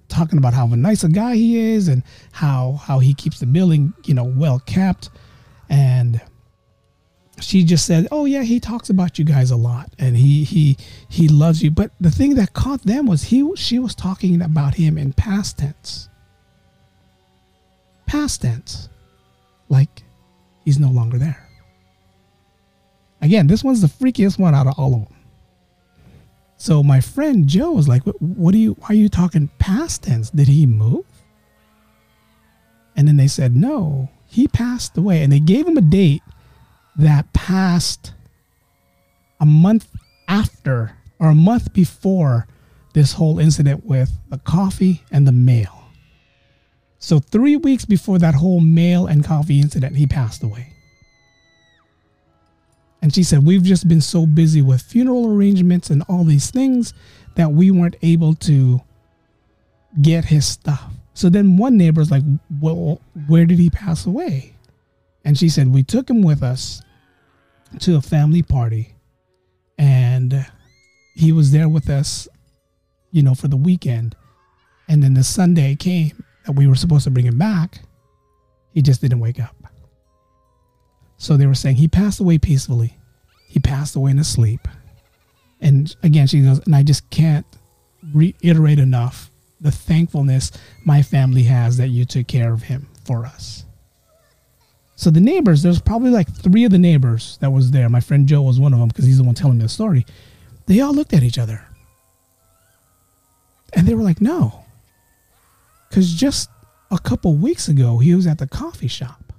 talking about how nice a guy he is and how how he keeps the building you know well kept and she just said oh yeah he talks about you guys a lot and he he he loves you but the thing that caught them was he she was talking about him in past tense past tense like he's no longer there Again, this one's the freakiest one out of all of them. So my friend Joe was like, "What, are you? Why are you talking past tense? Did he move?" And then they said, "No, he passed away." And they gave him a date that passed a month after or a month before this whole incident with the coffee and the mail. So, three weeks before that whole mail and coffee incident, he passed away. And she said, We've just been so busy with funeral arrangements and all these things that we weren't able to get his stuff. So then one neighbor's like, Well, where did he pass away? And she said, We took him with us to a family party and he was there with us, you know, for the weekend. And then the Sunday came that we were supposed to bring him back. He just didn't wake up. So they were saying he passed away peacefully. He passed away in his sleep. And again, she goes, and I just can't reiterate enough the thankfulness my family has that you took care of him for us. So the neighbors, there's probably like three of the neighbors that was there. My friend Joe was one of them because he's the one telling me the story. They all looked at each other. And they were like, no. Because just a couple weeks ago, he was at the coffee shop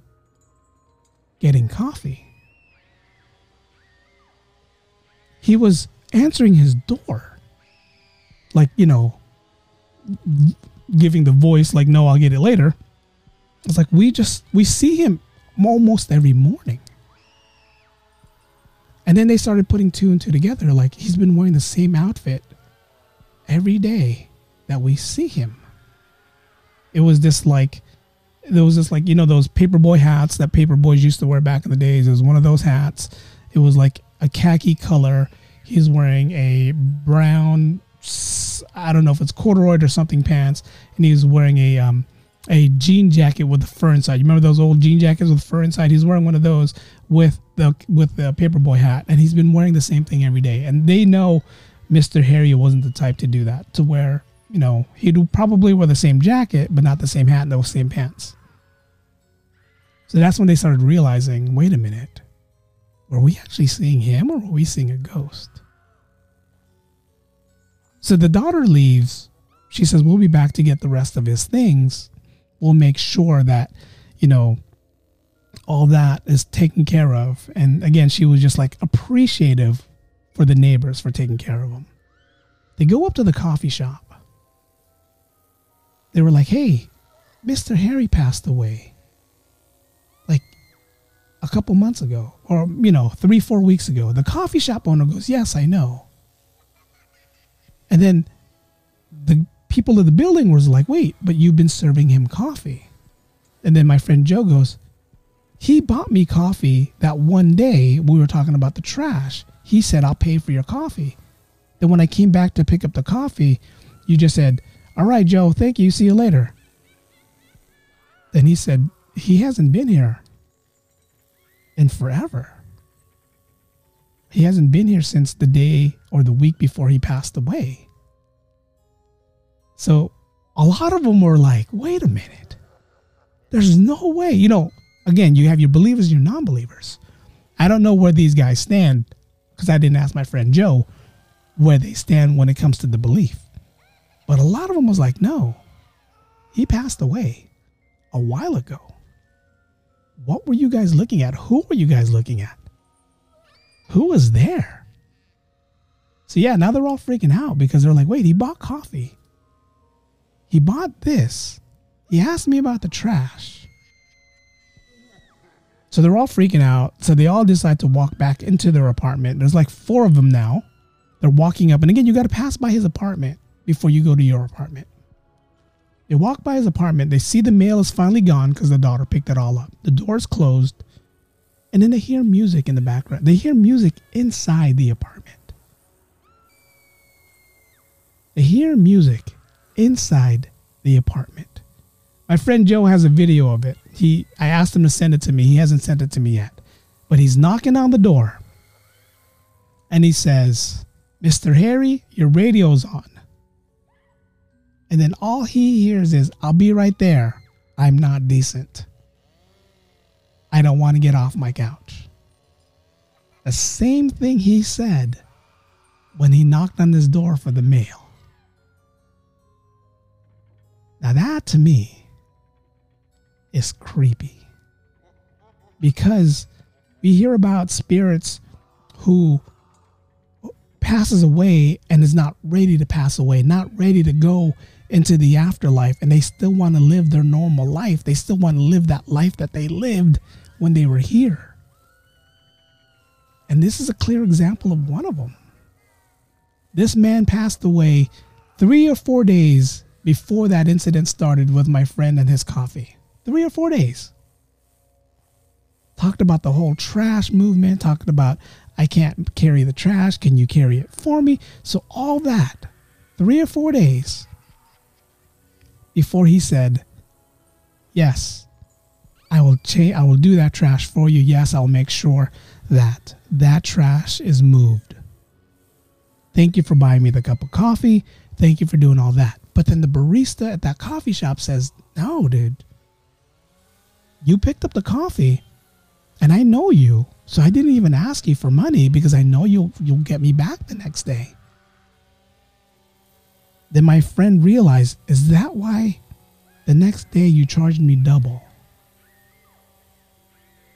getting coffee. He was answering his door. Like, you know, giving the voice, like, no, I'll get it later. It's like we just, we see him almost every morning. And then they started putting two and two together. Like he's been wearing the same outfit every day that we see him. It was this like, there was this like, you know, those paperboy hats that paper boys used to wear back in the days. It was one of those hats. It was like a khaki color. He's wearing a brown, I don't know if it's corduroy or something pants. And he's wearing a, um, a jean jacket with the fur inside. You remember those old jean jackets with fur inside? He's wearing one of those with the with the paperboy hat, and he's been wearing the same thing every day. And they know Mr. Harry wasn't the type to do that. To wear, you know, he'd probably wear the same jacket, but not the same hat and those same pants. So that's when they started realizing, wait a minute, were we actually seeing him, or were we seeing a ghost? So the daughter leaves. She says, We'll be back to get the rest of his things we'll make sure that, you know, all that is taken care of. And again, she was just like appreciative for the neighbors for taking care of them. They go up to the coffee shop. They were like, hey, Mr. Harry passed away. Like a couple months ago, or, you know, three, four weeks ago. The coffee shop owner goes, yes, I know. And then the people in the building was like, wait, but you've been serving him coffee. And then my friend Joe goes, he bought me coffee that one day we were talking about the trash. He said, I'll pay for your coffee. Then when I came back to pick up the coffee, you just said, all right, Joe, thank you. See you later. Then he said, he hasn't been here in forever. He hasn't been here since the day or the week before he passed away. So a lot of them were like, wait a minute. There's no way. You know, again, you have your believers and your non believers. I don't know where these guys stand because I didn't ask my friend Joe where they stand when it comes to the belief. But a lot of them was like, no, he passed away a while ago. What were you guys looking at? Who were you guys looking at? Who was there? So yeah, now they're all freaking out because they're like, wait, he bought coffee. He bought this. He asked me about the trash. So they're all freaking out. So they all decide to walk back into their apartment. There's like four of them now. They're walking up. And again, you got to pass by his apartment before you go to your apartment. They walk by his apartment. They see the mail is finally gone because the daughter picked it all up. The door's closed. And then they hear music in the background. They hear music inside the apartment. They hear music inside the apartment. My friend Joe has a video of it. He I asked him to send it to me. He hasn't sent it to me yet. But he's knocking on the door. And he says, "Mr. Harry, your radio's on." And then all he hears is, "I'll be right there. I'm not decent. I don't want to get off my couch." The same thing he said when he knocked on this door for the mail. Now, that to me is creepy because we hear about spirits who passes away and is not ready to pass away, not ready to go into the afterlife, and they still want to live their normal life. They still want to live that life that they lived when they were here. And this is a clear example of one of them. This man passed away three or four days before that incident started with my friend and his coffee. Three or four days. Talked about the whole trash movement, talked about I can't carry the trash. Can you carry it for me? So, all that, three or four days before he said, Yes, I will change, I will do that trash for you. Yes, I'll make sure that that trash is moved. Thank you for buying me the cup of coffee. Thank you for doing all that. But then the barista at that coffee shop says, No, dude. You picked up the coffee and I know you. So I didn't even ask you for money because I know you'll you'll get me back the next day. Then my friend realized, is that why the next day you charged me double?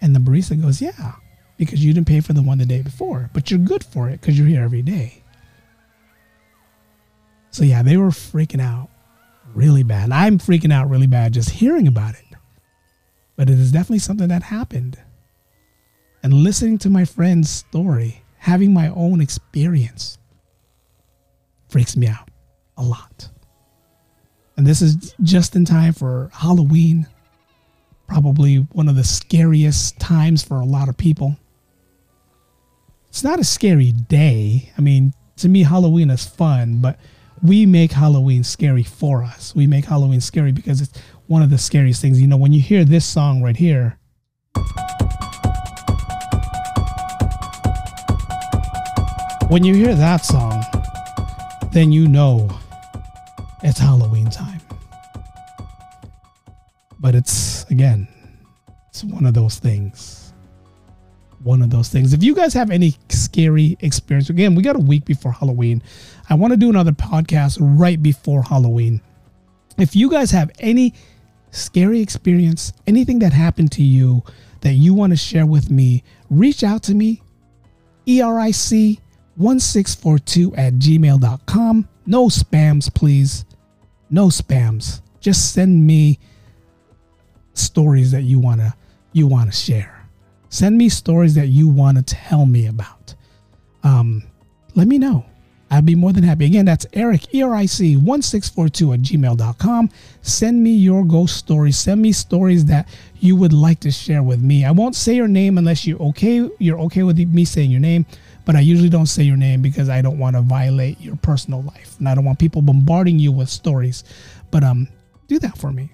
And the barista goes, yeah, because you didn't pay for the one the day before, but you're good for it because you're here every day. So yeah, they were freaking out really bad. I'm freaking out really bad just hearing about it. But it is definitely something that happened and listening to my friend's story, having my own experience, freaks me out a lot. And this is just in time for Halloween, probably one of the scariest times for a lot of people. It's not a scary day. I mean, to me, Halloween is fun, but we make Halloween scary for us. We make Halloween scary because it's one of the scariest things. You know, when you hear this song right here, When you hear that song, then you know it's Halloween time. But it's, again, it's one of those things. One of those things. If you guys have any scary experience, again, we got a week before Halloween. I want to do another podcast right before Halloween. If you guys have any scary experience, anything that happened to you that you want to share with me, reach out to me. ERIC 1642 at gmail.com. No spams, please. No spams. Just send me stories that you wanna you wanna share. Send me stories that you wanna tell me about. Um, let me know. I'd be more than happy. Again, that's Eric, E-R-I-C, 1642 at gmail.com. Send me your ghost stories. Send me stories that you would like to share with me. I won't say your name unless you're okay. You're okay with me saying your name but I usually don't say your name because I don't want to violate your personal life and I don't want people bombarding you with stories. But um, do that for me.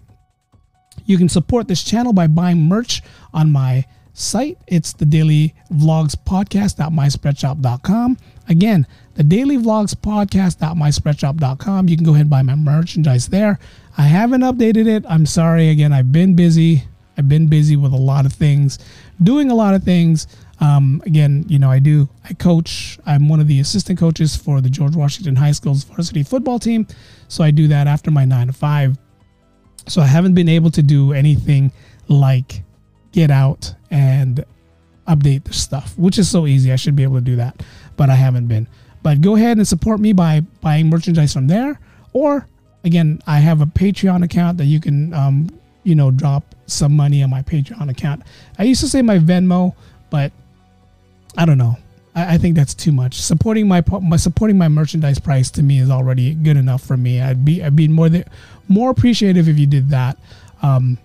You can support this channel by buying merch on my site. It's the Daily Vlogs Podcast.myspreadshop.com. Again, the Daily Vlogs Podcast.myspreadshop.com. You can go ahead and buy my merchandise there. I haven't updated it. I'm sorry. Again, I've been busy. I've been busy with a lot of things, doing a lot of things. Um, again, you know, I do, I coach, I'm one of the assistant coaches for the George Washington High School's varsity football team. So I do that after my nine to five. So I haven't been able to do anything like get out and update the stuff, which is so easy. I should be able to do that, but I haven't been. But go ahead and support me by buying merchandise from there. Or again, I have a Patreon account that you can, um, you know, drop some money on my Patreon account. I used to say my Venmo, but I don't know. I, I think that's too much. Supporting my, my supporting my merchandise price to me is already good enough for me. I'd be I'd be more than, more appreciative if you did that. Um,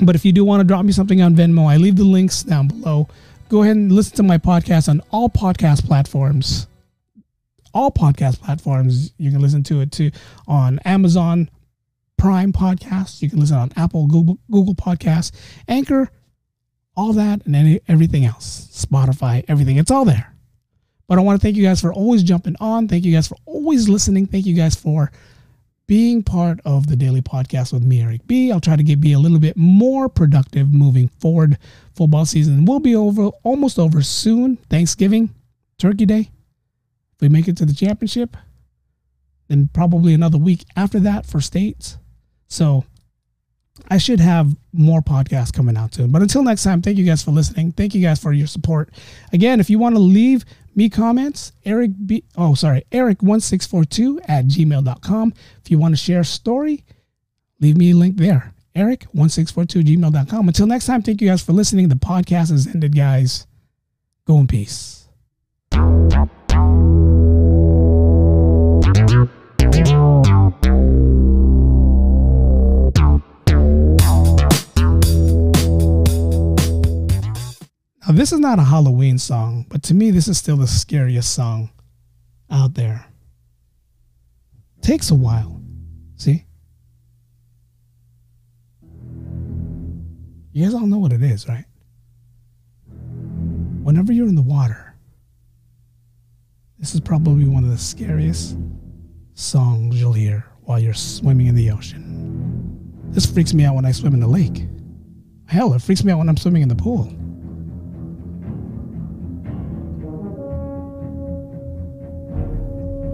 but if you do want to drop me something on Venmo, I leave the links down below. Go ahead and listen to my podcast on all podcast platforms. All podcast platforms. You can listen to it too on Amazon Prime Podcasts. You can listen on Apple, Google, Google Podcasts, Anchor, all that and any, everything else. Spotify, everything. It's all there. But I want to thank you guys for always jumping on. Thank you guys for always listening. Thank you guys for being part of the daily podcast with me, Eric B. I'll try to get be a little bit more productive moving forward. Football season will be over, almost over soon. Thanksgiving, Turkey Day. If we make it to the championship, then probably another week after that for states. So I should have more podcasts coming out soon. But until next time, thank you guys for listening. Thank you guys for your support. Again, if you want to leave me comments, Eric B oh sorry, Eric1642 at gmail.com. If you want to share a story, leave me a link there. Eric1642 gmail.com. Until next time, thank you guys for listening. The podcast has ended, guys. Go in peace. Now, this is not a Halloween song, but to me, this is still the scariest song out there. Takes a while. See? You guys all know what it is, right? Whenever you're in the water, this is probably one of the scariest songs you'll hear while you're swimming in the ocean. This freaks me out when I swim in the lake. Hell, it freaks me out when I'm swimming in the pool.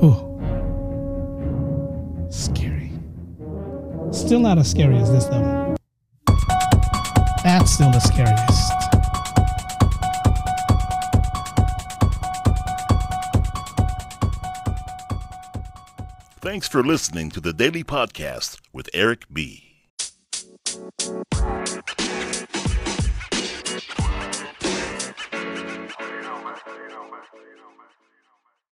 Oh. Scary. Still not as scary as this, though. That's still the scariest. Thanks for listening to the Daily Podcast with Eric B.